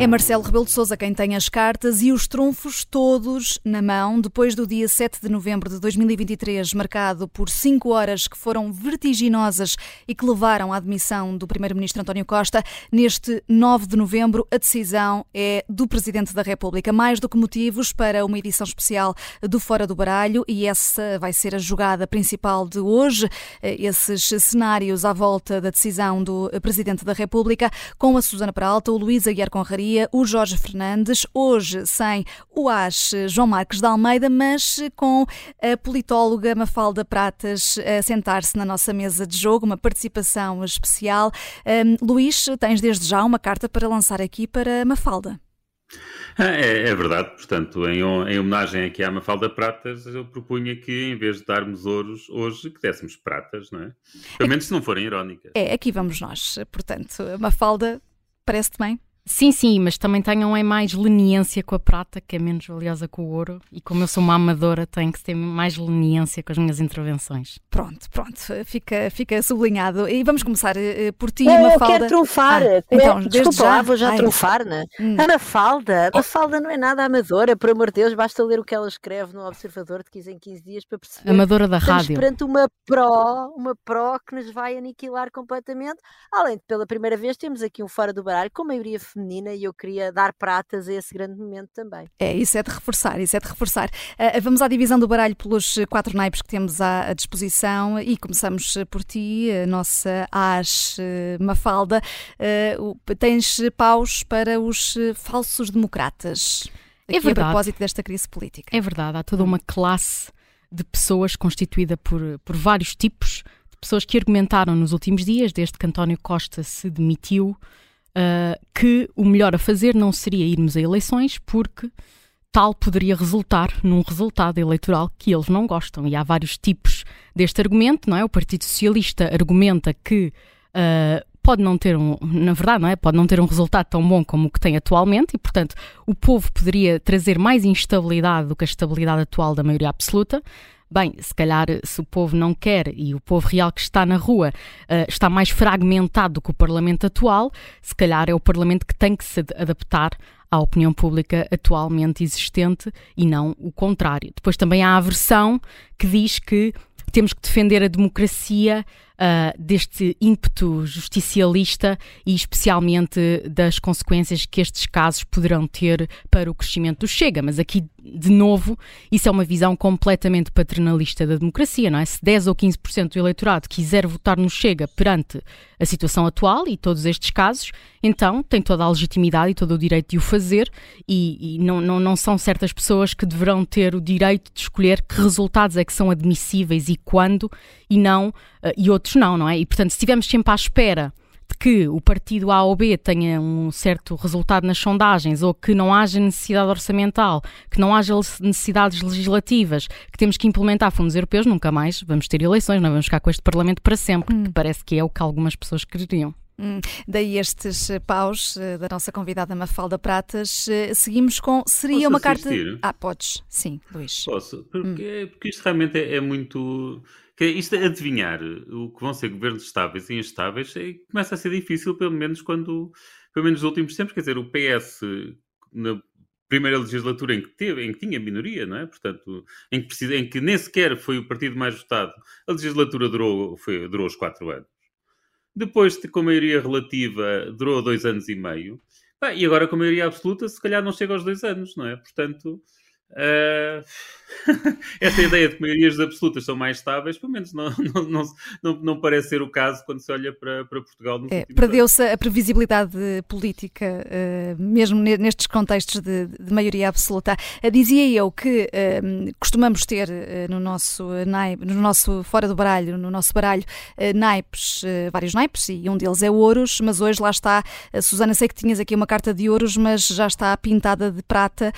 É Marcelo Rebelo de Sousa quem tem as cartas e os trunfos todos na mão, depois do dia 7 de novembro de 2023, marcado por cinco horas que foram vertiginosas e que levaram à admissão do Primeiro-Ministro António Costa. Neste 9 de novembro, a decisão é do Presidente da República. Mais do que motivos para uma edição especial do Fora do Baralho, e essa vai ser a jogada principal de hoje, esses cenários à volta da decisão do Presidente da República, com a Susana Peralta, o Luís Aguiar Conraria o Jorge Fernandes, hoje sem o AS João Marques de Almeida, mas com a politóloga Mafalda Pratas a sentar-se na nossa mesa de jogo, uma participação especial. Um, Luís, tens desde já uma carta para lançar aqui para Mafalda. É, é, verdade, portanto, em, em, homenagem aqui à Mafalda Pratas, eu propunha que em vez de darmos ouros hoje, que dessemos pratas, não é? Pelo menos se não forem irónicas. É, aqui vamos nós, portanto, Mafalda, parece-te bem? Sim, sim, mas também tenham é mais leniência com a prata, que é menos valiosa com o ouro. E como eu sou uma amadora, tenho que ter mais leniência com as minhas intervenções. Pronto, pronto, fica, fica sublinhado. E vamos começar uh, por ti, oh, Mafalda. Eu quero trunfar. Ah, então, Desculpa já... lá, vou já Ai. trunfar, né? Hum. A Mafalda, a Mafalda não é nada amadora, por amor de Deus, basta ler o que ela escreve no Observador de 15 em 15 dias para perceber. Amadora da rádio. perante uma pró, uma pró que nos vai aniquilar completamente. Além de, pela primeira vez, temos aqui um fora do baralho com maioria feminina e eu queria dar pratas a esse grande momento também. É, isso é de reforçar, isso é de reforçar. Uh, vamos à divisão do baralho pelos quatro naipes que temos à, à disposição e começamos por ti, a nossa as uh, Mafalda. Uh, tens paus para os falsos democratas. É Aqui é verdade. a propósito desta crise política. É verdade, há toda uma classe de pessoas constituída por, por vários tipos de pessoas que argumentaram nos últimos dias, desde que António Costa se demitiu, uh, que o melhor a fazer não seria irmos a eleições, porque tal poderia resultar num resultado eleitoral que eles não gostam. E há vários tipos deste argumento, não é? O Partido Socialista argumenta que uh, pode não ter um, na verdade, não é? Pode não ter um resultado tão bom como o que tem atualmente e, portanto, o povo poderia trazer mais instabilidade do que a estabilidade atual da maioria absoluta. Bem, se calhar se o povo não quer e o povo real que está na rua uh, está mais fragmentado do que o Parlamento atual, se calhar é o Parlamento que tem que se adaptar à opinião pública atualmente existente e não o contrário. Depois também há a versão que diz que temos que defender a democracia uh, deste ímpeto justicialista e especialmente das consequências que estes casos poderão ter para o crescimento do Chega. Mas aqui, de novo, isso é uma visão completamente paternalista da democracia, não é? Se 10 ou 15% do eleitorado quiser votar no Chega perante a situação atual e todos estes casos, então tem toda a legitimidade e todo o direito de o fazer e, e não, não, não são certas pessoas que deverão ter o direito de escolher que resultados é que são admissíveis e quando e não, uh, e outros não, não é? E portanto, se estivermos sempre à espera de que o partido A ou B tenha um certo resultado nas sondagens ou que não haja necessidade orçamental, que não haja necessidades legislativas, que temos que implementar fundos europeus, nunca mais vamos ter eleições, não vamos ficar com este Parlamento para sempre, hum. que parece que é o que algumas pessoas queriam. Hum, daí estes paus uh, da nossa convidada Mafalda Pratas. Uh, seguimos com. Seria Posso uma assistir? carta. Ah, podes, sim, Luís. Posso, porque, hum. porque isto realmente é, é muito que isto é adivinhar o que vão ser governos estáveis e instáveis é, começa a ser difícil, pelo menos quando, pelo menos nos últimos tempos, quer dizer, o PS na primeira legislatura em que teve, em que tinha minoria, não é? Portanto, em que, precisa, em que nem sequer foi o partido mais votado, a legislatura durou, foi, durou os quatro anos. Depois, com maioria relativa, durou dois anos e meio. e agora com maioria absoluta, se calhar não chega aos dois anos, não é? Portanto, Uh, esta ideia de que maiorias absolutas são mais estáveis, pelo menos não, não, não, não, parece ser o caso quando se olha para, para Portugal. É, Perdeu-se a previsibilidade política, uh, mesmo nestes contextos de, de maioria absoluta. Uh, dizia eu que costumamos ter no, nosso no nosso fora do baralho, no nosso baralho, naipes, vários naipes, e um deles é ouros, mas hoje lá está, Susana, sei que tinhas aqui uma carta de ouros, mas já está pintada de prata,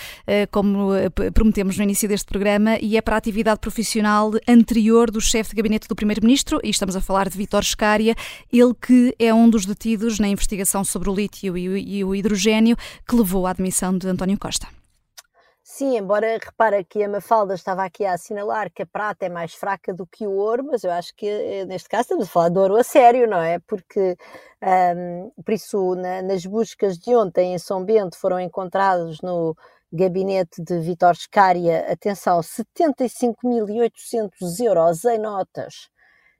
como prometemos no início deste programa, e é para a atividade profissional anterior do chefe de gabinete do Primeiro-Ministro, e estamos a falar de Vítor Scária, ele que é um dos detidos na investigação sobre o lítio e o hidrogênio que levou à admissão de António Costa. sim, embora repara que a Mafalda estava aqui a assinalar que a prata é mais fraca do que o ouro, mas eu acho que eh, neste caso estamos a falar de ouro a sério, não é? Porque, um, por isso, na, nas buscas de ontem em São Bento foram encontrados no gabinete de Vitor Scária, atenção, 75.800 euros em notas,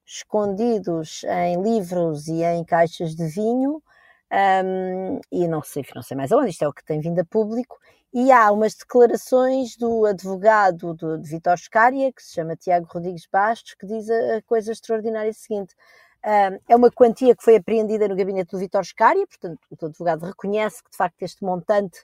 escondidos em livros e em caixas de vinho, um, e não sei, não sei mais aonde, isto é o que tem vindo a público, e há umas declarações do advogado do, de Vitor Scária, que se chama Tiago Rodrigues Bastos, que diz a, a coisa extraordinária seguinte. Um, é uma quantia que foi apreendida no gabinete do Vitor Scária, portanto, o advogado reconhece que de facto este montante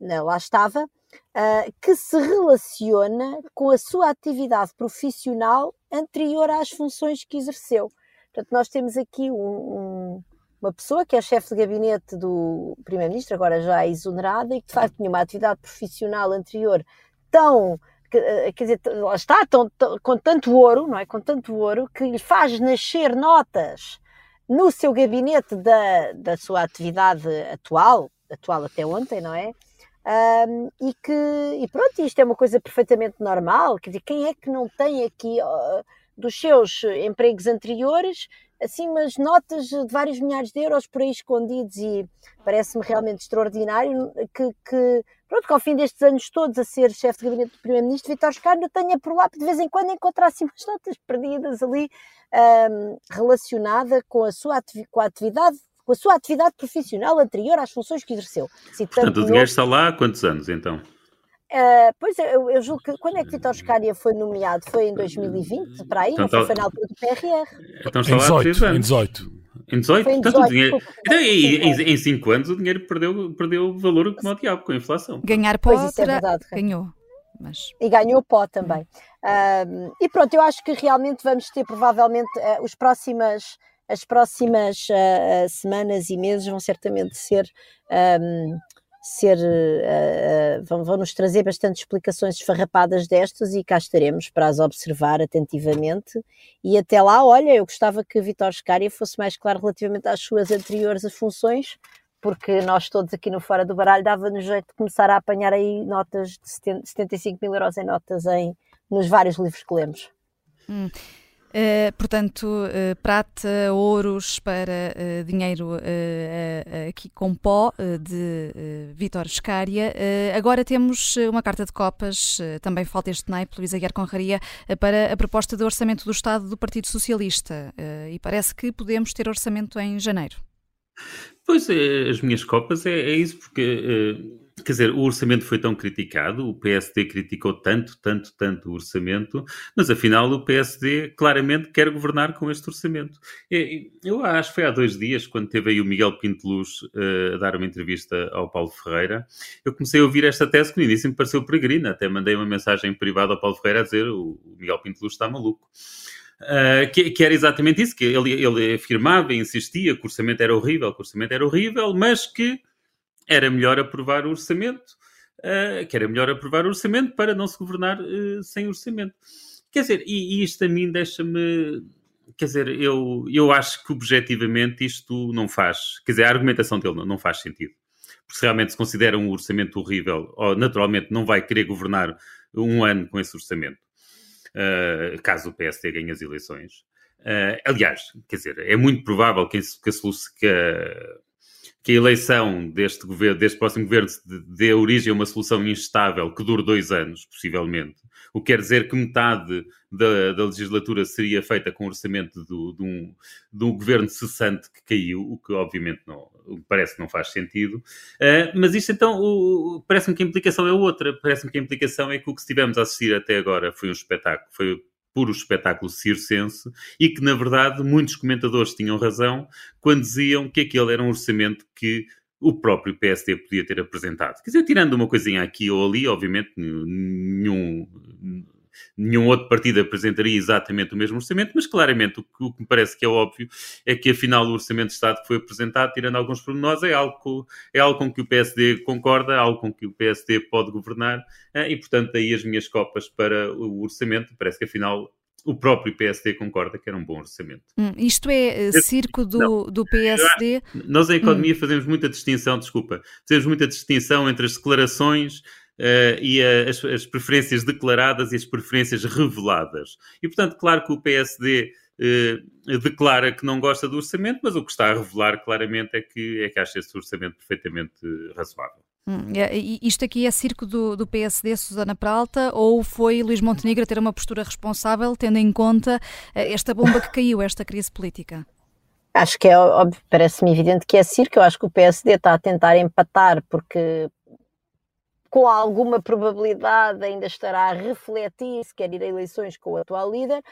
não, lá estava, uh, que se relaciona com a sua atividade profissional anterior às funções que exerceu. Portanto, nós temos aqui um, um uma pessoa que é chefe de gabinete do Primeiro-Ministro, agora já exonerada, e que de facto tinha uma atividade profissional anterior tão eh, quer dizer, lá está, tão, tão, com tanto ouro, não é? Com tanto ouro, que lhe faz nascer notas no seu gabinete da, da sua atividade atual, atual até ontem, não é? Um, e que, e pronto, isto é uma coisa perfeitamente normal, quer dizer, quem é que não tem aqui uh, dos seus empregos anteriores assim umas notas de vários milhares de euros por aí escondidos e parece-me realmente extraordinário que, que, pronto, que ao fim destes anos todos a ser chefe de gabinete do Primeiro-Ministro, Vitor Scário tenha por lá de vez em quando encontrar assim umas notas perdidas ali um, relacionada com a sua com a atividade com a sua atividade profissional anterior às funções que exerceu. Portanto, o dinheiro está lá há quantos anos, então? Uh, pois eu, eu julgo que quando é que Vitor Scária foi nomeado? Foi em 2020, para aí, então, não foi, na altura do PRR. Então está em 18, lá em 18. Em 18? Em 18 dinheiro... então, em, 5 anos o dinheiro perdeu, perdeu valor como o diabo com a inflação. Ganhar pó pois isso é verdade, ganhou. Mas... E ganhou pó também. Uh, e pronto, eu acho que realmente vamos ter provavelmente uh, os próximas, as próximas uh, semanas e meses vão certamente ser um, ser uh, uh, vão, vão, nos trazer bastante explicações esfarrapadas destas e cá estaremos para as observar atentivamente e até lá, olha, eu gostava que Vitor Scária fosse mais claro relativamente às suas anteriores funções, porque nós todos aqui no Fora do Baralho dava-nos jeito de começar a apanhar aí notas de 75 mil euros em notas em, nos vários livros que lemos. Hum. Uh, portanto, uh, prata, ouros para uh, dinheiro aqui com pó de Vítor Scária. agora temos uma carta de copas, também falta este naipe, Luísa Guiar Conraria, para a proposta de orçamento do Estado do Partido Socialista. e parece que podemos ter orçamento em janeiro. Pois, as minhas copas é, é isso, porque Quer dizer, o orçamento foi tão criticado, o PSD criticou tanto, tanto, tanto o orçamento, mas afinal o PSD claramente quer governar com este orçamento. Eu acho que foi há dois dias, quando teve aí o Miguel Pinto Luz uh, a dar uma entrevista ao Paulo Ferreira, eu comecei a ouvir esta tese que no início me pareceu peregrina, até mandei uma mensagem privada ao Paulo Ferreira a dizer o Miguel Pinto Luz está maluco. Uh, que, que, era exatamente isso, que ele, ele afirmava e insistia que o orçamento era horrível, que o orçamento era horrível, mas que era melhor aprovar o orçamento, uh, que era melhor aprovar o orçamento para não se governar uh, sem orçamento. Quer dizer, e, e isto a mim deixa-me. Quer dizer, eu, eu acho que objetivamente isto não faz. Quer dizer, a argumentação dele não, não faz sentido. Porque se realmente se considera um orçamento horrível, ou naturalmente não vai querer governar um ano com esse orçamento, uh, caso o PSD ganhe as eleições. Uh, aliás, quer dizer, é muito provável que, que, a, que a, que a eleição deste governo, deste próximo governo, dê origem a uma solução instável que dure dois anos, possivelmente. O que quer dizer que metade da, da legislatura seria feita com o orçamento do, de, um, de um governo cessante que caiu, o que obviamente não, parece que não faz sentido. Uh, mas isto então, parece-me que a implicação é outra. Parece-me que a implicação é que o que estivemos a assistir até agora foi um espetáculo, foi puro espetáculo circense e que, na verdade, muitos comentadores tinham razão quando diziam que aquele era um orçamento que o próprio PSD podia ter apresentado. Quer dizer, tirando uma coisinha aqui ou ali, obviamente, nenhum, nenhum outro partido apresentaria exatamente o mesmo orçamento, mas claramente o que, o que, me parece que é óbvio é que afinal o orçamento de Estado que foi apresentado, tirando alguns pormenores, é algo, é algo com que o PSD concorda, algo com que o PSD pode governar, eh, e portanto aí as minhas copas para o orçamento, parece que afinal o próprio PSD concorda que era um bom orçamento. Hum, isto é eh, circo do, do PSD? Nós em economia hum. fazemos muita distinção, desculpa, fazemos muita distinção entre as declarações uh, e a, as, as, preferências declaradas e as preferências reveladas. E, portanto, claro que o PSD uh, declara que não gosta do orçamento, mas o que está a revelar claramente é que, é que acha esse orçamento perfeitamente razoável. Hum, é, isto aqui é circo do, do PSD, Susana Peralta, ou foi Luís Montenegro a ter uma postura responsável, tendo em conta esta bomba que caiu, esta crise política? Acho que é óbvio, parece-me evidente que é circo. Eu acho que o PSD está a tentar empatar porque com alguma probabilidade ainda estará a refletir se quer ir a eleições com o atual líder,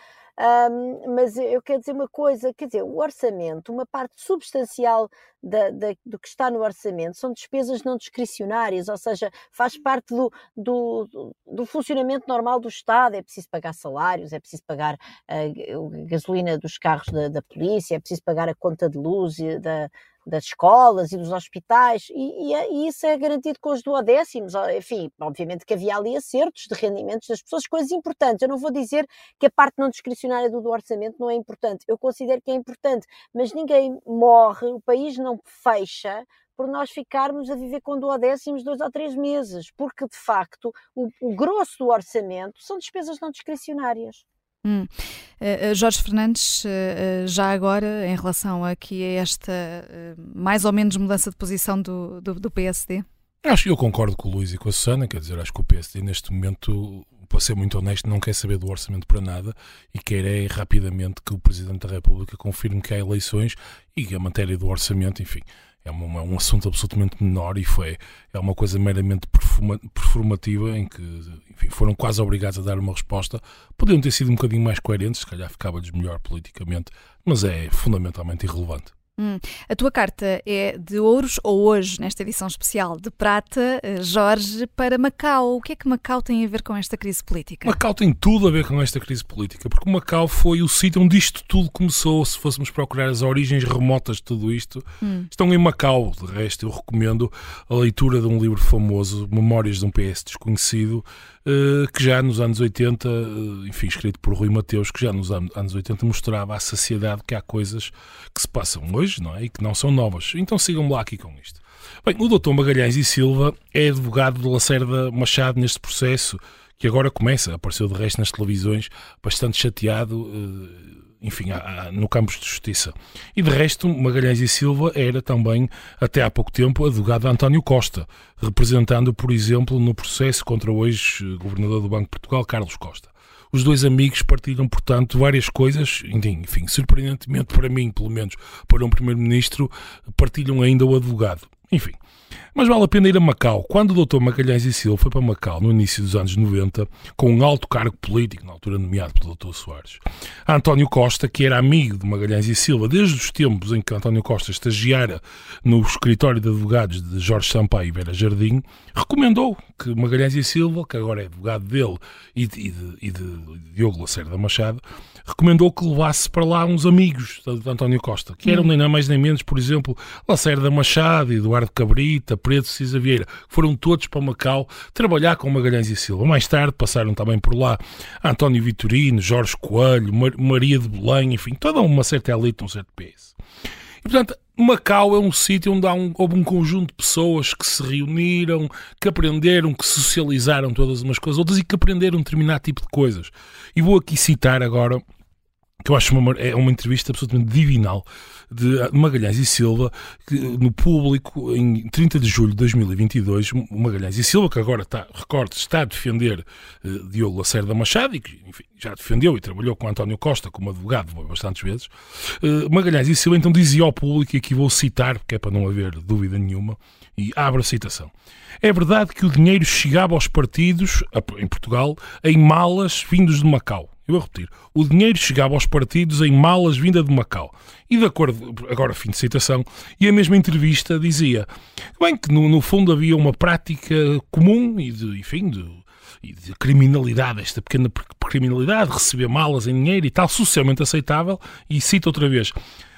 um, mas eu quero dizer uma coisa, quer dizer, o orçamento, uma parte substancial da, da, do que está no orçamento são despesas não discricionárias, ou seja, faz parte do, do, do funcionamento normal do Estado, é preciso pagar salários, é preciso pagar a, a gasolina dos carros da, da polícia, é preciso pagar a conta de luz da, das escolas e dos hospitais, e, e, é, e, isso é garantido com os duodécimos. Enfim, obviamente que havia ali acertos de rendimentos das pessoas, coisas importantes. Eu não vou dizer que a parte não discricionária do, do orçamento não é importante, eu considero que é importante, mas ninguém morre, o país não fecha por nós ficarmos a viver com duodécimos dois ou três meses, porque de facto o, o grosso do orçamento são despesas não discricionárias. Hum. Uh, Jorge Fernandes, uh, já agora, em relação aqui a esta mais ou menos mudança de posição do, do, do PSD? Acho que eu concordo com o Luís e com a Susana, quer dizer, acho que o PSD neste momento, para ser muito honesto, não quer saber do orçamento para nada e quer é rapidamente que o Presidente da República confirme que há eleições e que a matéria do orçamento, enfim, é, é um assunto absolutamente menor e foi é uma coisa meramente performativa em que enfim, foram quase obrigados a dar uma resposta. Podiam ter sido um bocadinho mais coerentes, se calhar ficava-lhes melhor politicamente, mas é fundamentalmente irrelevante. Hum. A tua carta é de ouros ou hoje, nesta edição especial, de prata, eh, Jorge, para Macau. O que é que Macau tem a ver com esta crise política? Macau tem tudo a ver com esta crise política, porque Macau foi o sítio onde isto tudo começou. Se fôssemos procurar as origens remotas de tudo isto, hum. estão em Macau. De resto, eu recomendo a leitura de um livro famoso, Memórias de um PS Desconhecido, que já nos anos 80, eh, enfim, escrito por Rui Mateus, que já nos anos 80 mostrava à sociedade que há coisas que se passam hoje, não é? E que não são novas. Então sigam-me lá aqui com isto. Bem, o doutor Magalhães e Silva é advogado de Lacerda Machado neste processo, que agora começa, apareceu de resto nas televisões, bastante chateado, eh, enfim, no campo de justiça. E de resto, Magalhães e Silva era também, até há pouco tempo, advogado de António Costa, representando, por exemplo, no processo contra o ex-governador do Banco de Portugal, Carlos Costa. Os dois amigos partilham, portanto, várias coisas, enfim, surpreendentemente para mim, pelo menos para um primeiro-ministro, partilham ainda o advogado. Enfim, mas vale a pena ir a Macau. Quando o Dr. Magalhães e Silva foi para Macau no início dos anos 90, com um alto cargo político, na altura nomeado pelo Dr. Soares, António Costa, que era amigo de Magalhães e Silva desde os tempos em que António Costa estagiara no escritório de advogados de Jorge Sampaio e Vera Jardim, recomendou que Magalhães e Silva, que agora é advogado dele e de, e de, e de Diogo Lacerda Machado, recomendou que levasse para lá uns amigos de António Costa, que eram hum. nem mais nem menos, por exemplo, Lacerda Machado, Eduardo Cabrita, Preto Cisa Vieira. Foram todos para Macau trabalhar com Magalhães e Silva. Mais tarde passaram também por lá António Vitorino, Jorge Coelho, Mar Maria de Belém, enfim, toda uma certa elite, um certo peso. E, portanto, Macau é um sítio onde há um, houve um conjunto de pessoas que se reuniram, que aprenderam, que socializaram todas umas coisas outras e que aprenderam um determinado tipo de coisas. E vou aqui citar agora que eu acho uma, é uma entrevista absolutamente divinal de Magalhães e Silva, que, no público, em 30 de julho de 2022, Magalhães e Silva, que agora está, recorte, está a defender uh, Diogo Lacerda Machado, e que enfim, já defendeu e trabalhou com António Costa como advogado bastantes vezes, uh, Magalhães e Silva então dizia ao público, e aqui vou citar, porque é para não haver dúvida nenhuma, e abro a citação. É verdade que o dinheiro chegava aos partidos, em Portugal, em malas vindos de Macau eu vou repetir. O dinheiro chegava aos partidos em malas vinda de Macau. E de acordo, agora fim de citação, e a mesma entrevista dizia bem que no, no fundo havia uma prática comum e de, enfim, de, de criminalidade, esta pequena criminalidade, receber malas em dinheiro e tal, socialmente aceitável, e cito outra vez,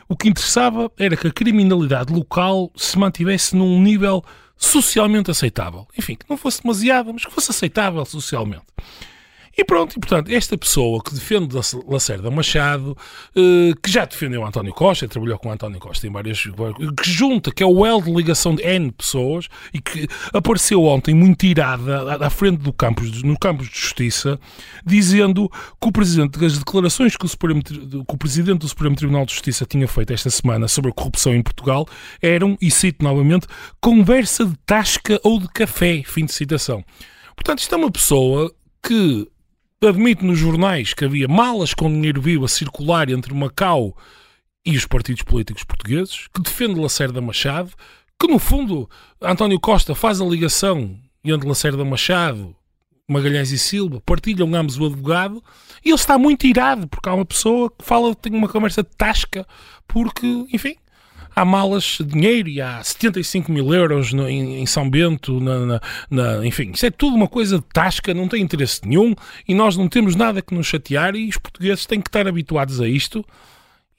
o que interessava era que a criminalidade local se mantivesse num nível socialmente aceitável. Enfim, que não fosse demasiado, mas que fosse aceitável socialmente. E pronto, e portanto, esta pessoa que defende Lacerda Machado, eh, que já defendeu António Costa, trabalhou com António Costa em várias. que junta, que é o L de ligação de N pessoas e que apareceu ontem muito irada à frente do campus, no campus de Justiça, dizendo que o Presidente, as declarações que o, Supremo, que o Presidente do Supremo Tribunal de Justiça tinha feito esta semana sobre a corrupção em Portugal eram, e cito novamente, conversa de tasca ou de café. Fim de citação. Portanto, isto é uma pessoa que admite nos jornais que havia malas com dinheiro vivo a circular entre Macau e os partidos políticos portugueses, que defende Lacerda Machado, que no fundo António Costa faz a ligação entre Lacerda Machado, Magalhães e Silva, partilham ambos o advogado, e ele está muito irado, porque há uma pessoa que fala, tem uma conversa de tasca, porque, enfim, há malas de dinheiro e há 75 mil euros no, em, em, São Bento, na, na, na, enfim, isso é tudo uma coisa de tasca, não tem interesse nenhum e nós não temos nada que nos chatear e os portugueses têm que estar habituados a isto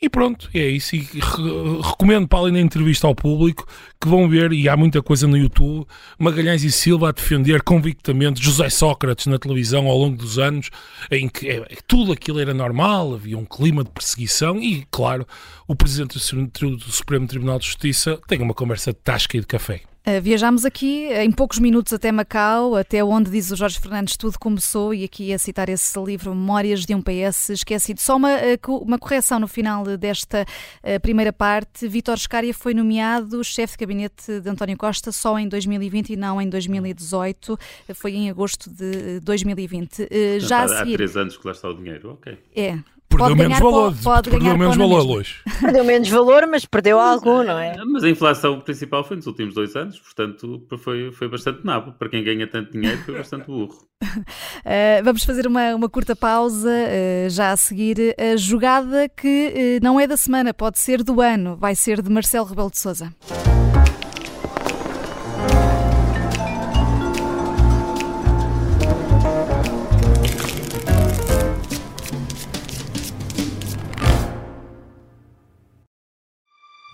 e pronto, é isso. E recomendo para além da entrevista ao público que vão ver, e há muita coisa no YouTube, Magalhães e Silva a defender convictamente José Sócrates na televisão ao longo dos anos, em que é, tudo aquilo era normal, havia um clima de perseguição e, claro, o Presidente do Supremo Tribunal de Justiça tem uma conversa de tasca e de café. Uh, viajámos aqui uh, em poucos minutos até Macau, até onde diz o Jorge Fernandes tudo começou, e aqui a citar esse livro Memórias de um PS Esquecido. Só uma, uh, uma correção no final desta primeira parte: Vítor Scária foi nomeado chefe de gabinete de António Costa só em 2020 e não em 2018, foi em agosto de 2020. já há, a seguir... há três anos que lá está o dinheiro, ok. É, Perdeu menos valor, pode, perdeu menos valor hoje. Perdeu menos valor, mas perdeu algum, não é? Mas a inflação principal foi nos últimos dois anos, portanto foi, foi bastante nabo. Para quem ganha tanto dinheiro, foi bastante burro. Uh, vamos fazer uma, uma curta pausa, uh, já a seguir. A jogada que uh, não é da semana, pode ser do ano, vai ser de Marcelo Rebelo de Souza.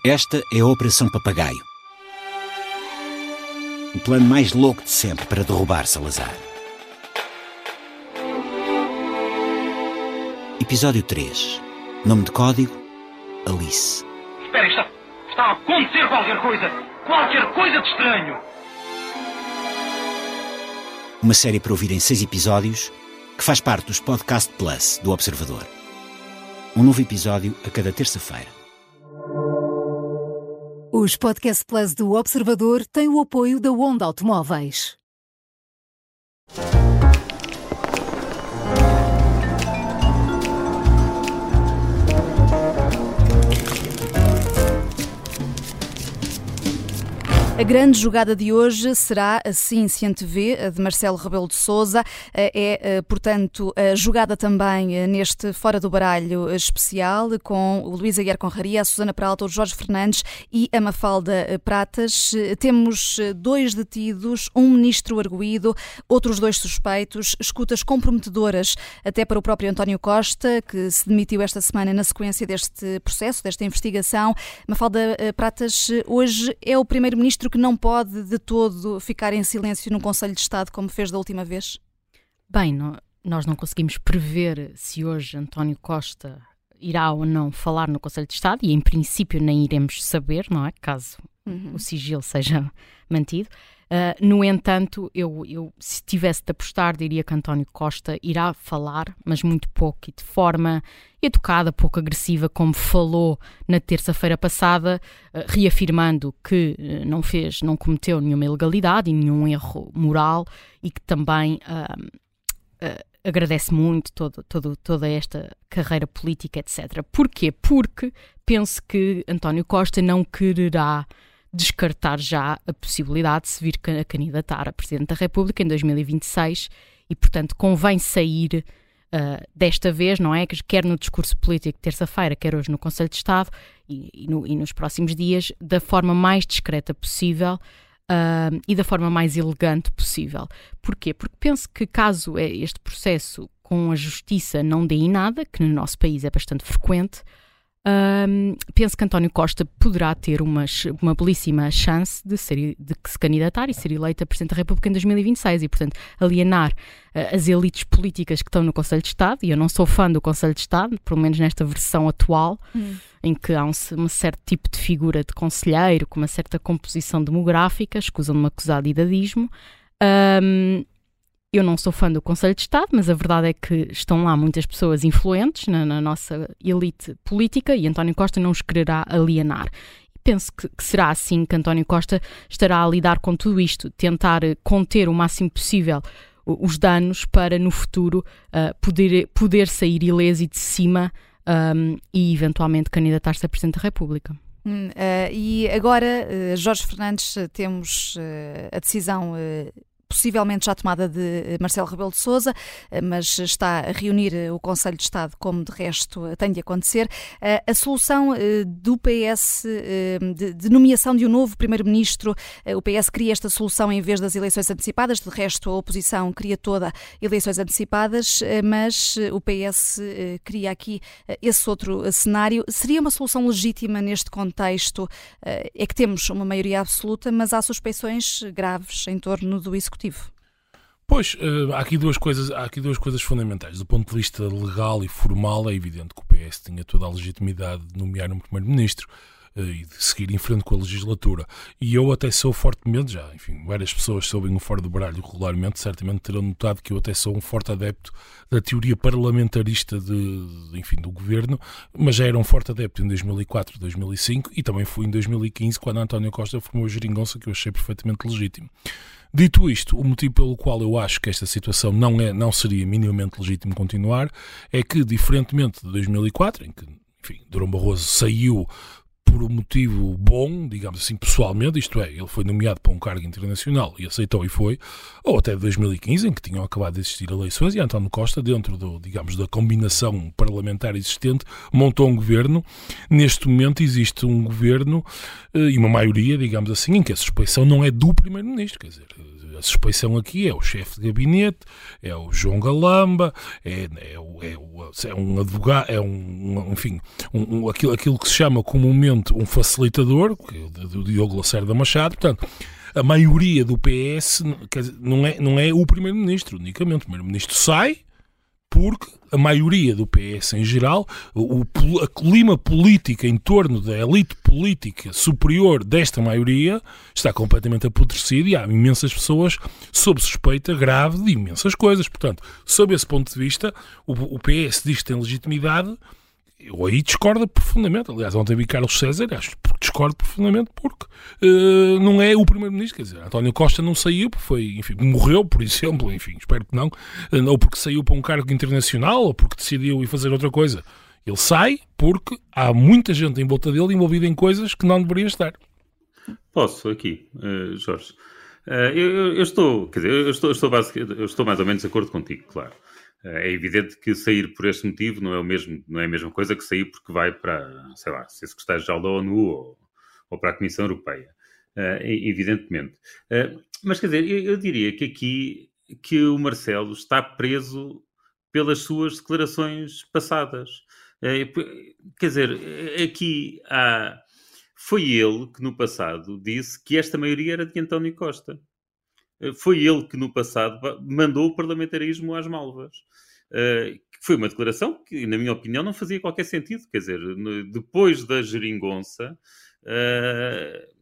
Esta é a Operação Papagaio. O plano mais louco de sempre para derrubar Salazar. Episódio 3. Nome de código: Alice. Espera, está, está a acontecer qualquer coisa! Qualquer coisa de estranho! Uma série para ouvir em seis episódios que faz parte dos Podcast Plus do Observador. Um novo episódio a cada terça-feira. Os Podcast Plus do Observador têm o apoio da Onda Automóveis. A grande jogada de hoje será, assim se antevê, a de Marcelo Rebelo de Souza. É, é, portanto, a jogada também eh, neste Fora do Baralho especial com o Luís Aguiar Conraria, a Susana Peralta, o Jorge Fernandes e a Mafalda eh, Pratas. Temos eh, dois detidos, um ministro arguído, outros dois suspeitos, escutas comprometedoras até para o próprio António Costa, que se demitiu esta semana na sequência deste processo, desta investigação. Mafalda Pratas, hoje é o primeiro-ministro que não pode de todo ficar em silêncio no Conselho de Estado como fez da última vez? Bem, nós não conseguimos prever se hoje António Costa irá ou não falar no Conselho de Estado e em princípio nem iremos saber, não é? Caso uhum. o sigilo seja mantido. Uh, no entanto, eu, eu, se tivesse de apostar, diria que António Costa irá falar, mas muito pouco e de forma educada, pouco agressiva, como falou na terça-feira passada, uh, reafirmando que uh, não fez, não cometeu nenhuma ilegalidade e nenhum erro moral e que também agradece muito todo, todo, toda esta carreira política, etc. Porquê? Porque penso que António Costa não quererá descartar já a possibilidade de se vir a candidatar a Presidente da República em 2026 e, portanto, convém sair uh, desta vez, não é? Quer no discurso político terça-feira, quer hoje no Conselho de Estado e, e, no, e, nos próximos dias, da forma mais discreta possível uh, e da forma mais elegante possível. Porquê? Porque penso que caso é este processo com a justiça não dê em nada, que no nosso país é bastante frequente, um, penso que António Costa poderá ter uma, uma belíssima chance de, ser, de se candidatar e ser eleita Presidente da República em 2026 e, portanto, alienar uh, as elites políticas que estão no Conselho de Estado. E eu não sou fã do Conselho de Estado, pelo menos nesta versão atual, hum. em que há um, um, certo tipo de figura de conselheiro com uma certa composição demográfica, escusam-me acusar de idadismo. Um, eu não sou fã do Conselho de Estado, mas a verdade é que estão lá muitas pessoas influentes na, na nossa elite política e António Costa não os quererá alienar. Penso que, será assim que António Costa estará a lidar com tudo isto, tentar eh, conter o máximo possível os danos para no futuro uh, poder, poder sair ileso e de cima um, e eventualmente candidatar-se a Presidente da República. Uh, e agora, uh, Jorge Fernandes, temos a decisão possivelmente já tomada de eh, Marcelo Rebelo de Sousa, eh, mas está a reunir eh, o Conselho de Estado, como de resto tem de acontecer. A solução do PS de nomeação de um novo Primeiro-Ministro, o PS cria esta solução em vez das eleições antecipadas, de resto a oposição cria toda eleições antecipadas, mas o PS cria aqui esse outro cenário. Seria uma solução legítima neste contexto? É que temos uma maioria absoluta, mas há suspeições graves em torno do Executivo. Executivo? Pois, uh, há, aqui duas coisas, há aqui duas coisas fundamentais. Do ponto de vista legal e formal, é evidente que o PS tinha toda a legitimidade de nomear um Primeiro-Ministro uh, e de seguir em frente com a legislatura. E eu até sou fortemente, já, enfim, várias pessoas soubem o fora do baralho regularmente, certamente terão notado que eu até sou um forte adepto da teoria parlamentarista de, de enfim, do governo, mas já era um forte adepto em 2004, 2005 e também fui em 2015, quando António Costa formou a geringonça, que eu achei perfeitamente legítimo. Dito isto, o motivo pelo qual eu acho que esta situação não, é, não seria minimamente legítimo continuar é que, diferentemente de 2004, em que enfim, Durão Barroso saiu por um motivo bom, digamos assim, pessoalmente, isto é, ele foi nomeado para um cargo internacional e aceitou e foi, ou até 2015, em que tinham acabado de existir eleições, e António Costa, dentro do, digamos, da combinação parlamentar existente, montou um governo. Neste momento existe um governo eh, e uma maioria, digamos assim, em que a suspeição não é do primeiro-ministro, quer dizer, a suspeição aqui é o chefe de gabinete, é o João Galamba, é, é, é, é um advogado, é um, enfim, um, um, aquilo, aquilo que se chama comumente um facilitador, é do Diogo Lacerda Machado, portanto, a maioria do PS não, é, não é o primeiro-ministro unicamente. O primeiro-ministro sai, porque a maioria do PS em geral, o, a clima política em torno da elite política superior desta maioria está completamente apodrecido e há imensas pessoas sob suspeita grave de imensas coisas. Portanto, sob esse ponto de vista, o, o PS diz que tem legitimidade eu aí discordo profundamente. Aliás, ontem vi Carlos César, acho discordo profundamente porque uh, não é o primeiro-ministro. Quer dizer, António Costa não saiu foi, enfim, morreu, por exemplo, enfim, espero que não, uh, ou porque saiu para um cargo internacional, ou porque decidiu ir fazer outra coisa. Ele sai porque há muita gente em volta dele envolvida em coisas que não deveria estar. Posso aqui, uh, Jorge. Eu, eu, estou, quer dizer, eu estou, eu estou, eu estou mais ou menos de acordo contigo, claro. É evidente que sair por este motivo não é, o mesmo, não é a mesma coisa que sair porque vai para, sei lá, ser secretário-geral da ONU ou, ou, para a Comissão Europeia. Uh, evidentemente. Uh, mas, quer dizer, eu, eu, diria que aqui que o Marcelo está preso pelas suas declarações passadas. Uh, quer dizer, aqui há... Foi ele que no passado disse que esta maioria era de António Costa. Eh, foi ele que no passado mandou o parlamentarismo às malvas. Foi uma declaração que, na minha opinião, não fazia qualquer sentido. Quer dizer, depois da geringonça, uh,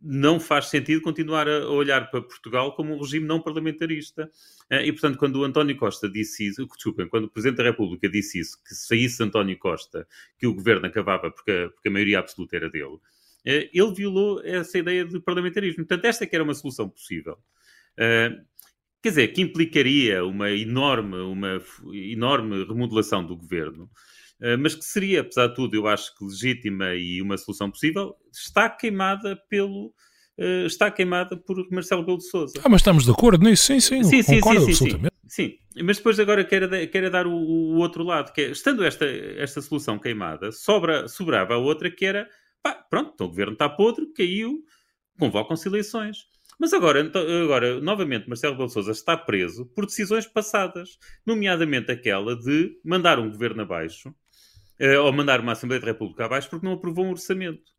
não faz sentido continuar a olhar para Portugal como um regime não parlamentarista. Uh, e, portanto, quando o António Costa disse isso, desculpem, quando o Presidente da República disse isso, que se saísse António Costa, que o governo acabava porque a, porque a maioria absoluta era dele, eh, ele violou essa ideia de parlamentarismo. Portanto, esta que era uma solução possível. Quer dizer, que implicaria uma enorme, uma enorme remodelação do governo, mas que seria, apesar de tudo, eu acho que legítima e uma solução possível, está queimada pelo. está queimada por Marcelo Belo de Souza. Ah, mas estamos de acordo nisso, sim, sim, sim, sim, concordo sim, absolutamente. Sim, sim, mas depois agora quero, quero dar o, o, outro lado, que é, estando esta, esta solução queimada, sobra, sobrava a outra que era Pá, pronto, então o governo está podre, caiu, convocam-se eleições. Mas agora, então, agora, novamente, Marcelo Belo Souza está preso por decisões passadas, nomeadamente aquela de mandar um governo abaixo uh, ou mandar uma Assembleia da República abaixo porque não aprovou um orçamento.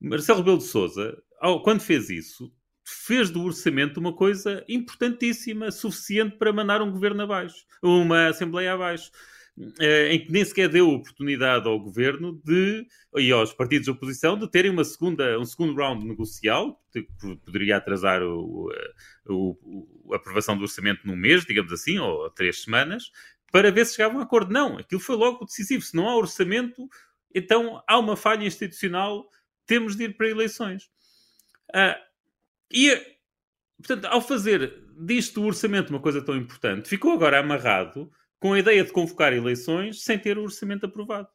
Marcelo Rebelo de Sousa, quando fez isso, fez do orçamento uma coisa importantíssima, suficiente para mandar um governo abaixo, uma Assembleia abaixo. Uh, em que nem sequer deu oportunidade ao governo de, e aos partidos de oposição de terem uma segunda, um segundo round negocial, que poderia atrasar o, o, o, a aprovação do orçamento num mês, digamos assim, ou três semanas, para ver se chegavam a acordo. Não, aquilo foi logo decisivo. Se não há orçamento, então há uma falha institucional, temos de ir para eleições. Uh, e, portanto, ao fazer disto o orçamento uma coisa tão importante, ficou agora amarrado com a ideia de convocar eleições sem ter o orçamento aprovado.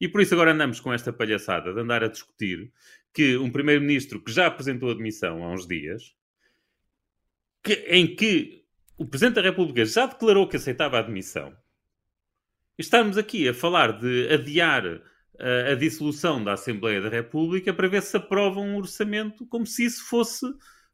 E por isso agora andamos com esta palhaçada de andar a discutir que um primeiro-ministro que já apresentou a demissão há uns dias, que, em que o Presidente da República já declarou que aceitava a admissão, estamos aqui a falar de adiar a, eh, a dissolução da Assembleia da República para ver se aprova um orçamento como se isso fosse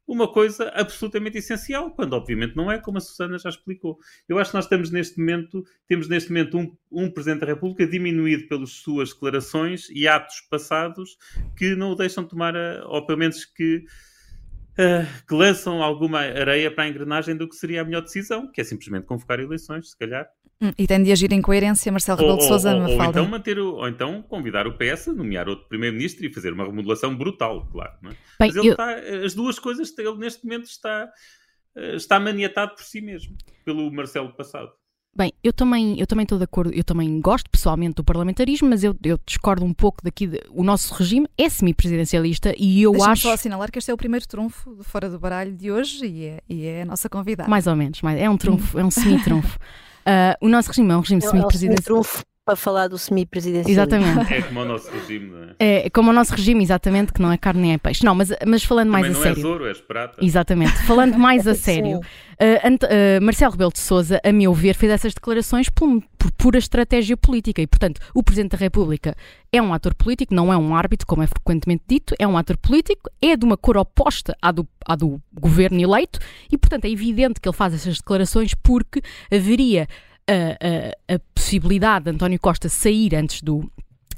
uma coisa absolutamente essencial, quando obviamente não é, como a Susana já explicou. Eu acho que nós estamos neste momento, temos neste momento um, um Presidente da República diminuído pelas suas declarações e atos passados que não o deixam tomar, a, ou pelo menos que, uh, que lançam alguma areia para a engrenagem do que seria a melhor decisão, que é simplesmente convocar eleições, se calhar. Hum, e tem de agir em coerência, Marcelo Rebelo de Sousa, ou, ou, então manter o, ou então convidar o PS a nomear outro primeiro-ministro e fazer uma remodelação brutal, claro. É? Bem, Mas ele eu... está, as duas coisas, ele neste momento está, eh, está maniatado por si mesmo, pelo Marcelo passado. Bem, eu também, eu também estou de acordo, eu também gosto pessoalmente do parlamentarismo, mas eu, eu discordo um pouco daqui. De, o nosso regime é semi-presidencialista e eu acho. só assinalar que este é o primeiro trunfo fora do baralho de hoje e é, e é a nossa convidada. Mais ou menos, mais, é um trunfo, é um semi-trunfo. Uh, o nosso regime é um regime é semi-presidencial. Para falar do semi-presidencialismo. Exatamente. É como o nosso regime, não é? É, é como o nosso regime, exatamente, que não é carne nem é peixe. Não, mas, mas falando Também mais a sério. Não és ouro, és prata. Exatamente. Falando mais a sério, uh, uh, Marcelo Rebelo de Souza, a meu ver, fez essas declarações por, por, pura estratégia política. E, portanto, o Presidente da República é um ator político, não é um árbitro, como é frequentemente dito, é um ator político, é de uma cor oposta à do, à do governo eleito e, portanto, é evidente que ele faz essas declarações porque haveria a, a, a possibilidade de António Costa sair antes do,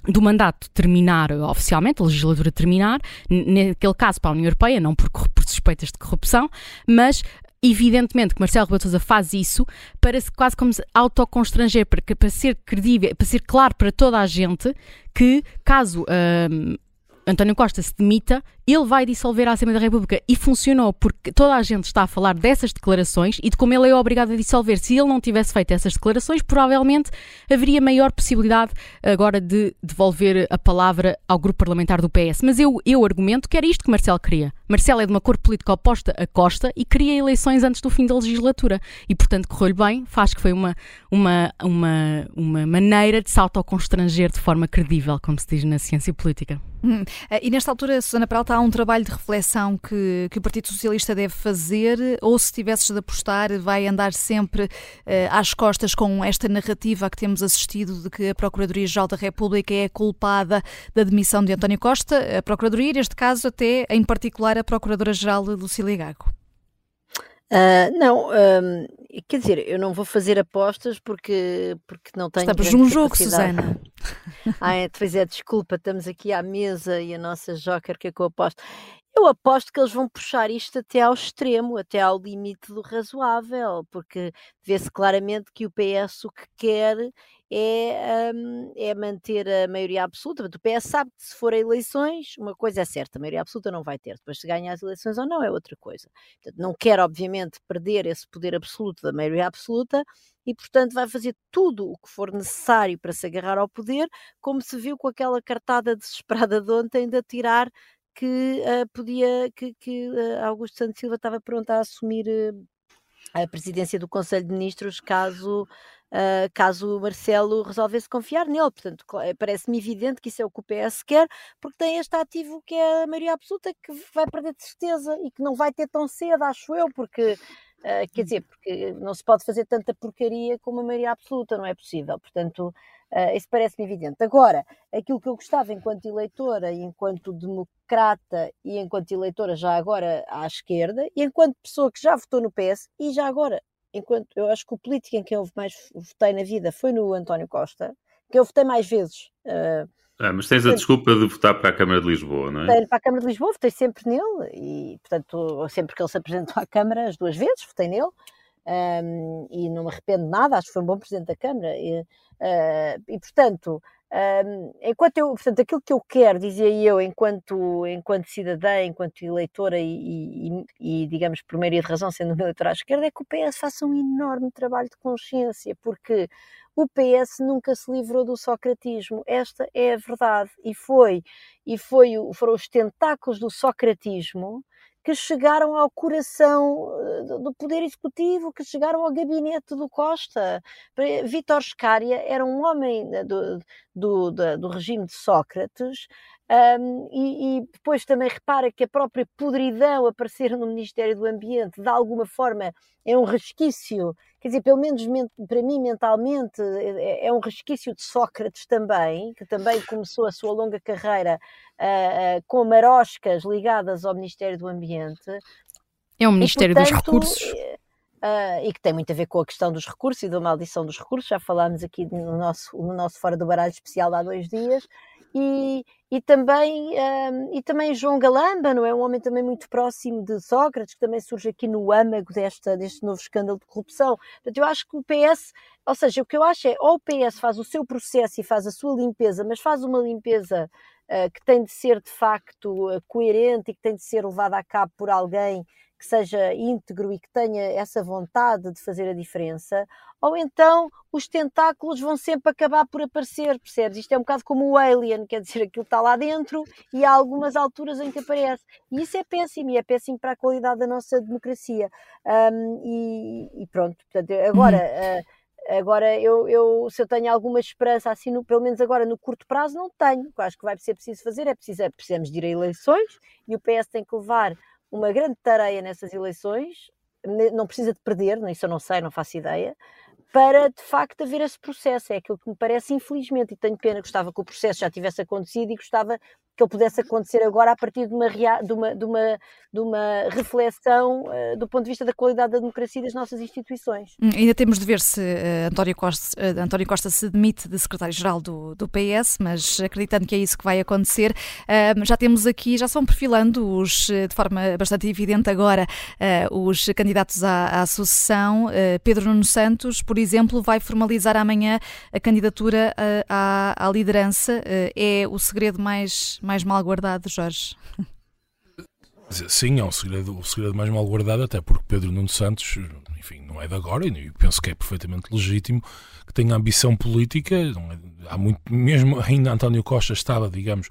do mandato terminar oficialmente, a legislatura terminar, naquele caso para a União Europeia, não por, por suspeitas de corrupção, mas evidentemente que Marcelo Rebelo Sousa faz isso para se quase como se autoconstranger, para, para ser credível, para ser claro para toda a gente que caso hum, António Costa se demita, ele vai dissolver a Assembleia da República. E funcionou porque toda a gente está a falar dessas declarações e de como ele é obrigado a dissolver. Se ele não tivesse feito essas declarações, provavelmente haveria maior possibilidade agora de devolver a palavra ao grupo parlamentar do PS. Mas eu, eu argumento que era isto que Marcelo queria. Marcelo é de uma cor política oposta a Costa e queria eleições antes do fim da legislatura. E, portanto, correu-lhe bem. Faz que foi uma, uma, uma, uma maneira de se autoconstranger de forma credível, como se diz na ciência política. Hum. E nesta altura, Susana Peralta, há um trabalho de reflexão que, que o Partido Socialista deve fazer, ou se tivesses de apostar, vai andar sempre uh, às costas com esta narrativa que temos assistido de que a Procuradoria-Geral da República é culpada da demissão de António Costa, a Procuradoria, neste caso até em particular a Procuradora-Geral Lucília Gago? Uh, não, um, quer dizer, eu não vou fazer apostas porque, porque não tenho. Estamos num jogo, Susana. ah, é, pois é, desculpa, estamos aqui à mesa e a nossa joker que é que eu aposto. Eu aposto que eles vão puxar isto até ao extremo, até ao limite do razoável, porque vê-se claramente que o PS o que quer é, um, é manter a maioria absoluta. O PS sabe que se for a eleições, uma coisa é certa, a maioria absoluta não vai ter. Depois, se ganhar as eleições ou não, é outra coisa. Portanto, não quer, obviamente, perder esse poder absoluto da maioria absoluta e, portanto, vai fazer tudo o que for necessário para se agarrar ao poder, como se viu com aquela cartada desesperada de ontem de atirar que uh, podia, que, que uh, Augusto Santos Silva estava pronto a assumir uh, a presidência do Conselho de Ministros caso uh, caso o Marcelo resolvesse confiar nele. Portanto, eh, parece-me evidente que isso é o que o PS quer, porque tem este ativo que é a maioria absoluta que vai perder de certeza e que não vai ter tão cedo, acho eu, porque. Uh, quer dizer, porque não se pode fazer tanta porcaria com uma maioria absoluta, não é possível. Portanto, uh, isso parece-me evidente. Agora, aquilo que eu gostava enquanto eleitora e enquanto democrata e enquanto eleitora já agora à esquerda e enquanto pessoa que já votou no PS e já agora enquanto eu acho que o político em quem houve mais votei na vida foi no António Costa, que eu votei mais vezes. Uh, ah, mas tens a desculpa de votar para a Câmara de Lisboa, não é? Para a Câmara de Lisboa, votei sempre nele e, portanto, sempre que ele se apresentou à Câmara, as duas vezes, votei nele um, e não me arrependo de nada, acho que foi um bom Presidente da Câmara. E, uh, e portanto, um, enquanto eu, portanto, aquilo que eu quero, dizia eu, enquanto, enquanto cidadã, enquanto eleitora e, e, e, digamos, por maioria de razão, sendo uma eleitora à esquerda, é que o PS faça um enorme trabalho de consciência, porque o PS nunca se livrou do socratismo. Esta é a verdade. E foi, e foi, foram os tentáculos do socratismo que chegaram ao coração eh, do Poder Executivo, que chegaram ao gabinete do Costa. Vítor Scária era um homem do, do, do, do regime de Sócrates, um, e, e, depois também repara que a própria podridão aparecer no Ministério do Ambiente, de alguma forma, é um resquício, quer dizer, pelo menos para mim mentalmente, é, é um resquício de Sócrates também, que também começou a sua longa carreira uh, com maroscas ligadas ao Ministério do Ambiente. É um Ministério e, portanto, dos Recursos. Uh, e que tem muito a ver com a questão dos recursos e da maldição dos recursos, já falámos aqui no nosso, no nosso Fora do Baralho especial há dois dias, e, e, também, um, e também João Galamba, não é? Um homem também muito próximo de Sócrates, que também surge aqui no âmago desta, deste novo escândalo de corrupção. Portanto, eu acho que o PS, ou seja, o que eu acho é, ou o PS faz o seu processo e faz a sua limpeza, mas faz uma limpeza uh, que tem de ser de facto uh, coerente e que tem de ser levada a cabo por alguém que seja íntegro e que tenha essa vontade de fazer a diferença, ou então os tentáculos vão sempre acabar por aparecer, percebes? Isto é um bocado como o Alien, quer dizer, aquilo está lá dentro e há algumas alturas em que aparece. E isso é péssimo, e é péssimo para a qualidade da nossa democracia. Um, e, e, pronto, portanto, agora. Uh, Agora, eu, eu, se eu tenho alguma esperança, assim, no, pelo menos agora no curto prazo, não tenho. Acho que vai ser preciso fazer é preciso, precisamos de ir a eleições e o PS tem que levar uma grande tarefa nessas eleições, não precisa de perder, isso eu não sei, não faço ideia, para de facto haver esse processo. É aquilo que me parece, infelizmente, e tenho pena, gostava que o processo já tivesse acontecido e gostava que ele pudesse acontecer agora a partir de uma, de uma, de uma, de uma reflexão uh, do ponto de vista da qualidade da democracia e das nossas instituições. Hum, ainda temos de ver se uh, António, Costa, uh, António Costa se demite de secretário-geral do, do PS, mas acreditando que é isso que vai acontecer, já temos aqui, já são perfilando os, de forma bastante evidente agora, os candidatos à, à sucessão. Pedro Nuno Santos, por exemplo, vai formalizar amanhã a candidatura à, à liderança. é o segredo mais mais mal guardado, Jorge? Sim, é um segredo, o segredo mais mal guardado, até porque Pedro Nuno Santos, enfim, não é de agora e penso que é perfeitamente legítimo que tenha ambição política. É, há muito, mesmo ainda António Costa estava, digamos,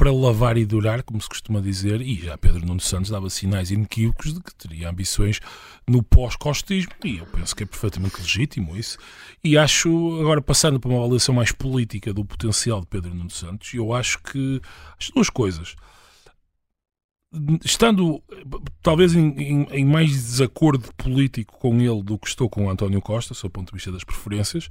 para lavar e durar, como se costuma dizer, e já Pedro Nuno Santos dava sinais inequívocos de que teria ambições no pós-costismo, e eu penso que é perfeitamente legítimo isso. E acho, agora passando para uma avaliação mais política do potencial de Pedro Nuno Santos, eu acho que as duas coisas. Estando talvez em, em, em mais desacordo político com ele do que estou com o António Costa, do ponto de vista das preferências,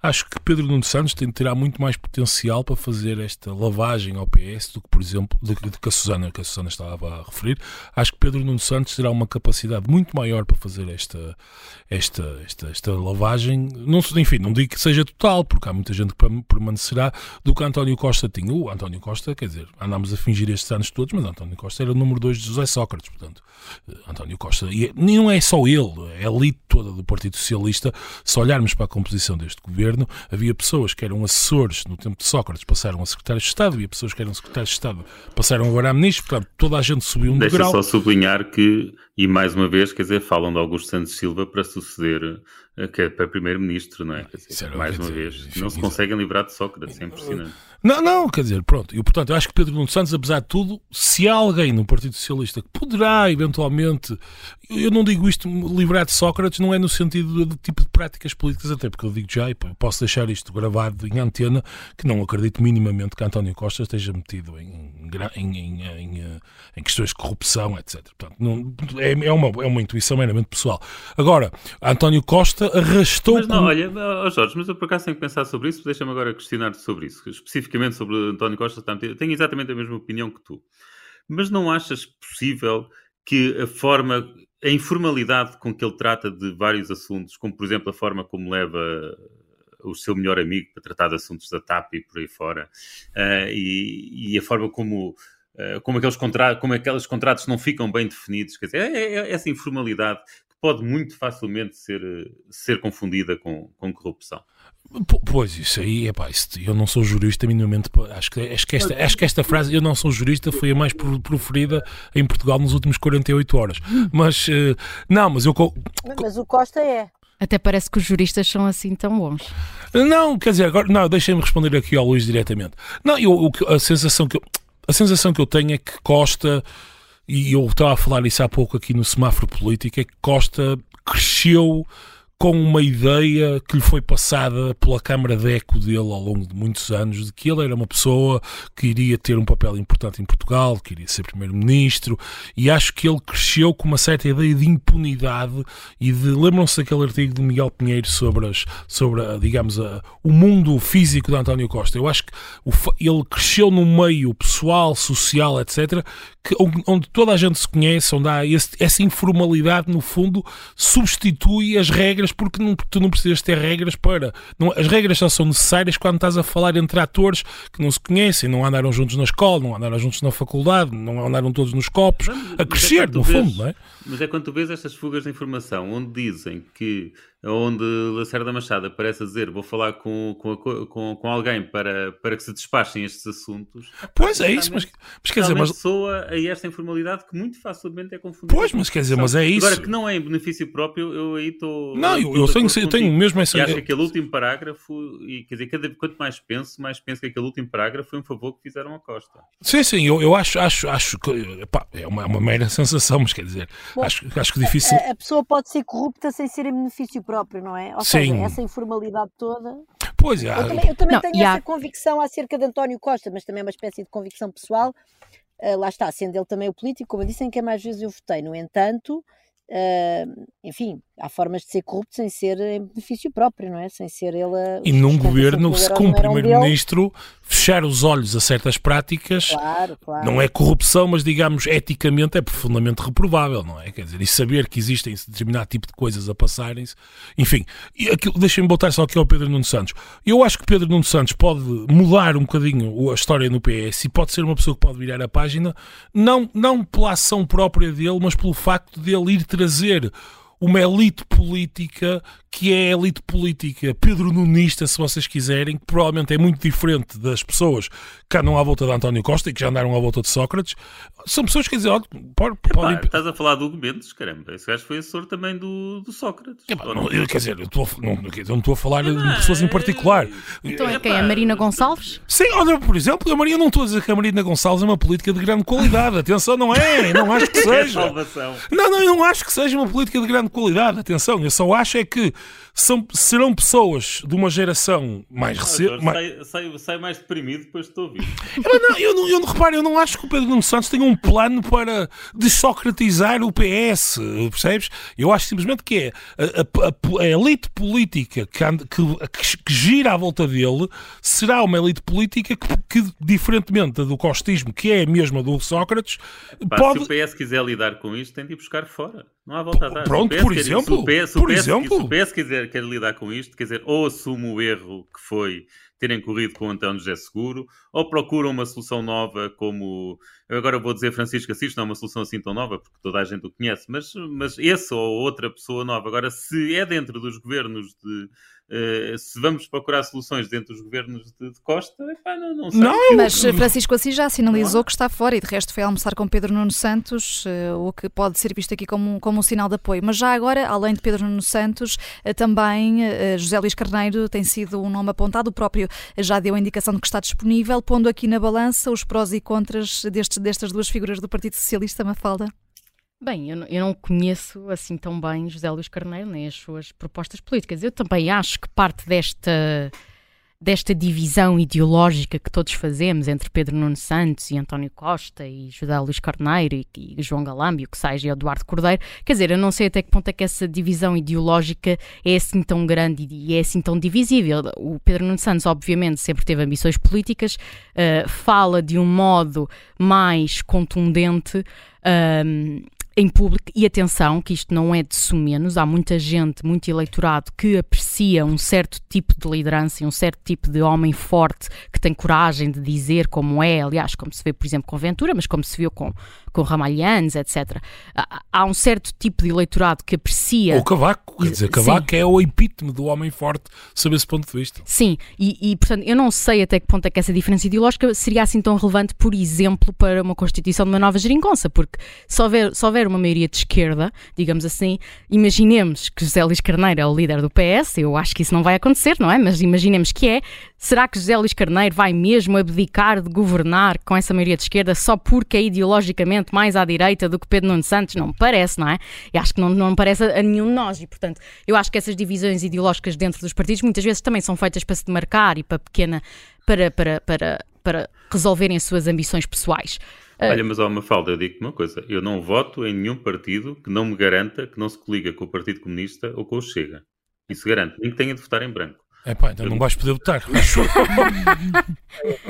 Acho que Pedro Nuno Santos tem, terá muito mais potencial para fazer esta lavagem ao PS do que, por exemplo, do que a Susana, que a Susana estava a referir. Acho que Pedro Nuno Santos terá uma capacidade muito maior para fazer esta, esta, esta, esta lavagem. Não, enfim, não digo que seja total, porque há muita gente que permanecerá do que António Costa tinha. O António Costa, quer dizer, andámos a fingir estes anos todos, mas António Costa era o número 2 de José Sócrates, portanto, eh, António Costa, e não é só ele, é a elite toda do Partido Socialista, se olharmos para a composição deste governo, governo, havia pessoas que eram assessores no tempo de Sócrates, passaram a secretários de Estado, havia pessoas que eram secretários de Estado, passaram agora a ministros, portanto, toda a gente subiu um Deixa degrau. Deixa só sublinhar que, e mais uma vez, quer dizer, falam de Augusto Santos Silva para suceder eh, que é para primeiro-ministro, não é? Dizer, mais uma vez, enfim, não se conseguem livrar de Sócrates, é impressionante. Não, não, quer dizer, pronto. E portanto, eu acho que Pedro Nuno Santos, apesar de tudo, se há alguém no Partido Socialista que poderá eventualmente, eu não digo isto livrar de Sócrates, não é no sentido do tipo de práticas políticas, até porque eu digo já, e posso deixar isto gravado em antena, que não acredito minimamente que António Costa esteja metido em, em, em, em, eh, em questões de corrupção, etc. Portanto, não, é, é, uma, é uma intuição meramente pessoal. Agora, António Costa arrastou. Mas não, olha, oh Jorge, mas eu por acaso tenho que pensar sobre isso, deixa-me agora questionar-te sobre isso, especificamente sobre António Costa, tenho exatamente a mesma opinião que tu. Mas não achas possível que a forma, a informalidade com que ele trata de vários assuntos, como por exemplo a forma como leva o seu melhor amigo para tratar de assuntos da TAP e por aí fora. Uh, e, e, a forma como, como, aqueles contratos, como aqueles contratos não ficam bem definidos, quer dizer, é, é, é essa informalidade que pode muito facilmente ser, ser confundida com, com corrupção. Pois, isso aí, epá, isso, eu não sou jurista minimamente. Acho que, acho, que esta, acho que esta frase, eu não sou jurista, foi a mais proferida em Portugal nos últimos 48 horas. Mas, uh, não, mas eu. Mas o Costa é. Até parece que os juristas são assim tão bons. Não, quer dizer, agora, não, deixem-me responder aqui ao Luís diretamente. Não, eu, a, sensação que eu, a sensação que eu tenho é que Costa, e eu estava a falar isso há pouco aqui no semáforo político, é que Costa cresceu com uma ideia que lhe foi passada pela Câmara de Eco dele ao longo de muitos anos, de que ele era uma pessoa que iria ter um papel importante em Portugal, que iria ser Primeiro-Ministro, e acho que ele cresceu com uma certa ideia de impunidade e de. Lembram-se daquele artigo de Miguel Pinheiro sobre, as, sobre digamos, a, o mundo físico de António Costa? Eu acho que o, ele cresceu num meio pessoal, social, etc., que, onde toda a gente se conhece, onde há esse, essa informalidade, no fundo, substitui as regras regras porque não, tu não precisas ter regras para. Não, as regras só são necessárias quando estás a falar entre atores que não se conhecem, não andaram juntos na escola, não andaram juntos na faculdade, não andaram todos nos copos, a é crescer, é no fundo, não é? Mas é quando tu vês estas fugas de informação onde dizem que onde Lacerda Machado aparece a dizer vou falar com, com, com, com alguém para, para que se despachem estes assuntos. Pois é isso, mas, mas quer dizer, mas soa a esta informalidade que muito facilmente é confundida. Pois, mas quer dizer, mas é isso. Agora que não é em benefício próprio, eu aí estou. Não, eu, eu, tenho, eu tenho mesmo essa. E acho que aquele último parágrafo, e quer dizer, cada, quanto mais penso, mais penso que aquele último parágrafo foi um favor que fizeram a Costa. Sim, sim, eu, eu acho, acho, acho que pá, é uma, uma mera sensação, mas quer dizer, Bom, acho, acho que difícil. A, a pessoa pode ser corrupta sem ser em benefício próprio, não é? Ou Sim. seja, essa informalidade toda. Pois é. Eu também, eu também não, tenho essa há... convicção acerca de António Costa, mas também é uma espécie de convicção pessoal. Uh, lá está, sendo ele também o político, como eu disse, em que mais vezes eu votei. No entanto, uh, enfim, há formas de ser corrupto sem ser em benefício próprio, não é? Sem ser ele. A, e num governo, se como primeiro-ministro, fechar os olhos a certas práticas claro, claro. não é corrupção, mas digamos, eticamente é profundamente reprovável, não é? Quer dizer, e saber que existem determinado tipo de coisas a passarem-se. Enfim, deixem-me voltar só aqui ao Pedro Nuno Santos. Eu acho que Pedro Nuno Santos pode mudar um bocadinho a história no PS e pode ser uma pessoa que pode virar a página, não, não pela ação própria dele, mas pelo facto de ele ir trazer uma elite política que é a elite política Pedro Nunista, se vocês quiserem, que provavelmente é muito diferente das pessoas que andam à volta de António Costa e que já andaram à volta de Sócrates. São pessoas que dizem, olha, pode, podem... Estás a falar do Gomes, caramba, esse gajo foi assessor também do, do Sócrates. Epá, não, eu, quer dizer, eu, estou, não, eu não estou a falar de pessoas em particular. Então é quem? A Marina Gonçalves? Sim, olha, por exemplo, a Marina, não estou a dizer que a Marina Gonçalves é uma política de grande qualidade. Atenção, não é, não acho que é seja. não, não, eu não acho que seja uma política de grande qualidade. Atenção, eu só acho é que são, serão pessoas de uma geração mais recente. Mais... Sai, sai, mais deprimido depois de te ouvir. Eu não, eu não, eu não reparo, eu não acho que o Pedro Nuno Santos tenha um plano para desocratizar o PS, percebes? Eu acho simplesmente que é a, a, a elite política que, anda, que, que, gira à volta dele será uma elite política que, que diferentemente do costismo, que é a mesma do Sócrates, Pá, pode... Se o PS quiser lidar com isto, tem de ir buscar fora. Não há volta a dar. Pronto, por exemplo. Por exemplo. Se o PS quiser, quer lidar com isto, quer dizer, ou assume o erro que foi terem corrido com o António José Seguro, ou procuram uma solução nova como. Eu agora vou dizer Francisco Assis, não é uma solução assim tão nova, porque toda a gente o conhece, mas, mas esse ou outra pessoa nova. Agora, se é dentro dos governos de se vamos procurar soluções dentro dos governos de, de Costa, epá, não, não sei. Não, mas Francisco Assis já sinalizou que está fora e de resto foi almoçar com Pedro Nuno Santos, uh, o que pode ser visto aqui como, como um sinal de apoio. Mas já agora, além de Pedro Nuno Santos, uh, também José Luís Carneiro tem sido um nome apontado. O próprio já deu a indicação de que está disponível, pondo aqui na balança os prós e contras destes, destas duas figuras do Partido Socialista, Mafalda. Bem, eu não, eu não, conheço assim tão bem José Luís Carneiro nem as suas propostas políticas. Eu também acho que parte desta, desta divisão ideológica que todos fazemos entre Pedro Nuno Santos e António Costa e José Luís Carneiro e, e João Galambio, que seja, e Eduardo Cordeiro, quer dizer, eu não sei até que ponto é que essa divisão ideológica é assim tão grande e é assim tão divisível. O Pedro Nuno Santos, obviamente, sempre teve ambições políticas, uh, fala de um modo mais contundente. Um, em público, e atenção, que isto não é de sumenos, há muita gente, muito eleitorado, que aprecia um certo tipo de liderança e um certo tipo de homem forte que tem coragem de dizer como é, aliás, como se vê, por exemplo, com Ventura, mas como se viu com, com Ramalhães, etc. Há, há um certo tipo de eleitorado que aprecia. Ou Cavaco, quer dizer, Cavaco Sim. é o epítome do homem forte, sob esse ponto de vista. Sim, e, e portanto, eu não sei até que ponto é que essa diferença ideológica seria assim tão relevante, por exemplo, para uma constituição de uma nova geringonça, porque se houver, se houver uma maioria de esquerda, digamos assim, imaginemos que José Luís Carneiro é o líder do PS, eu acho que isso não vai acontecer, não é? Mas imaginemos que é. Será que José Luís Carneiro vai mesmo abdicar de governar com essa maioria de esquerda só porque é ideologicamente mais à direita do que Pedro Nuno Santos? Não me parece, não é? E acho que não, não me parece a nenhum de nós. E, portanto, eu acho que essas divisões ideológicas dentro dos partidos muitas vezes também são feitas para se demarcar e para pequena. para, para, para, para resolverem as suas ambições pessoais. Olha, mas há uma falda, eu digo uma coisa: eu não voto em nenhum partido que não me garanta que não se coliga com o Partido Comunista ou com o Chega. Isso garante, nem que tenha de votar em branco. É pá, então eu não vais poder votar.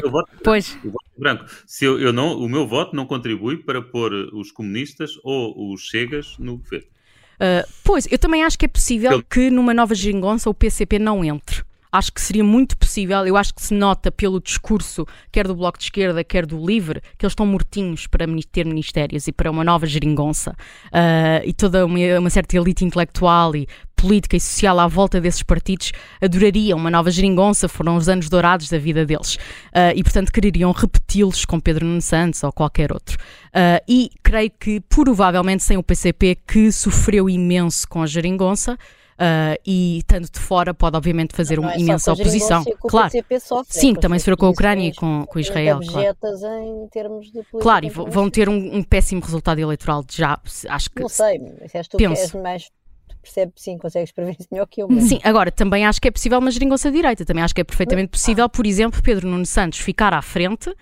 eu voto, pois. Eu voto branco. Se eu, eu, não, o meu voto não contribui para pôr os comunistas ou os Chegas no governo. Uh, pois, eu também acho que é possível que numa nova geringonça o PCP não entre acho que seria muito possível, eu acho que se nota pelo discurso, quer do Bloco de Esquerda, quer do Livre, que eles estão mortinhos para ter ministérios e para uma nova geringonça. Uh, e toda uma, uma, certa elite intelectual e política e social à volta desses partidos adorariam uma nova geringonça, foram os anos dourados da vida deles. Uh, e, portanto, quereriam repeti-los com Pedro Nuno Santos ou qualquer outro. Uh, e creio que, provavelmente, sem o PCP, que sofreu imenso com a geringonça, Uh, e estando de fora pode obviamente fazer uma é imensa oposição. Claro, sofre, sim, também se com a Ucrânia e com, com Israel. Claro. Em termos de claro, e vão ter um, um, péssimo resultado eleitoral já, acho que. Não sei, se és tu penso. que és mais percebe, sim, consegues prever isso melhor que eu. Mesmo. Sim, agora também acho que é possível uma geringonça direita. Também acho que é perfeitamente possível, por exemplo, Pedro Nuno Santos ficar à frente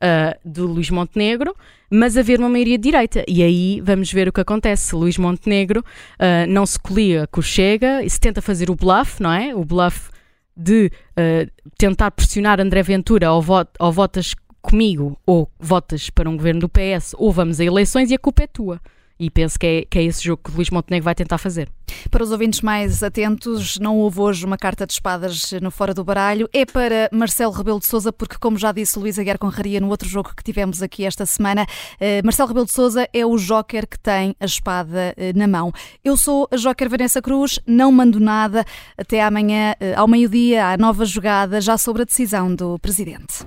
uh, do Luís Montenegro, mas haver uma maioria de direita. E aí vamos ver o que acontece. Luís Montenegro uh, não se colia com o Chega e se tenta fazer o bluff, não é? O bluff de uh, tentar pressionar André Ventura ou, vot ou votas comigo ou votas para um governo do PS ou vamos a eleições e a culpa é tua. E penso que é, que é esse jogo que Luís Montenegro vai tentar fazer. Para os ouvintes mais atentos, não houve hoje uma carta de espadas no Fora do Baralho. É para Marcelo Rebelo de Souza, porque, como já disse Luís Aguiar Conraria no outro jogo que tivemos aqui esta semana, eh, Marcelo Rebelo de Souza é o joker que tem a espada eh, na mão. Eu sou a joker Vanessa Cruz, não mando nada. Até amanhã, eh, ao meio-dia, à nova jogada, já sobre a decisão do Presidente.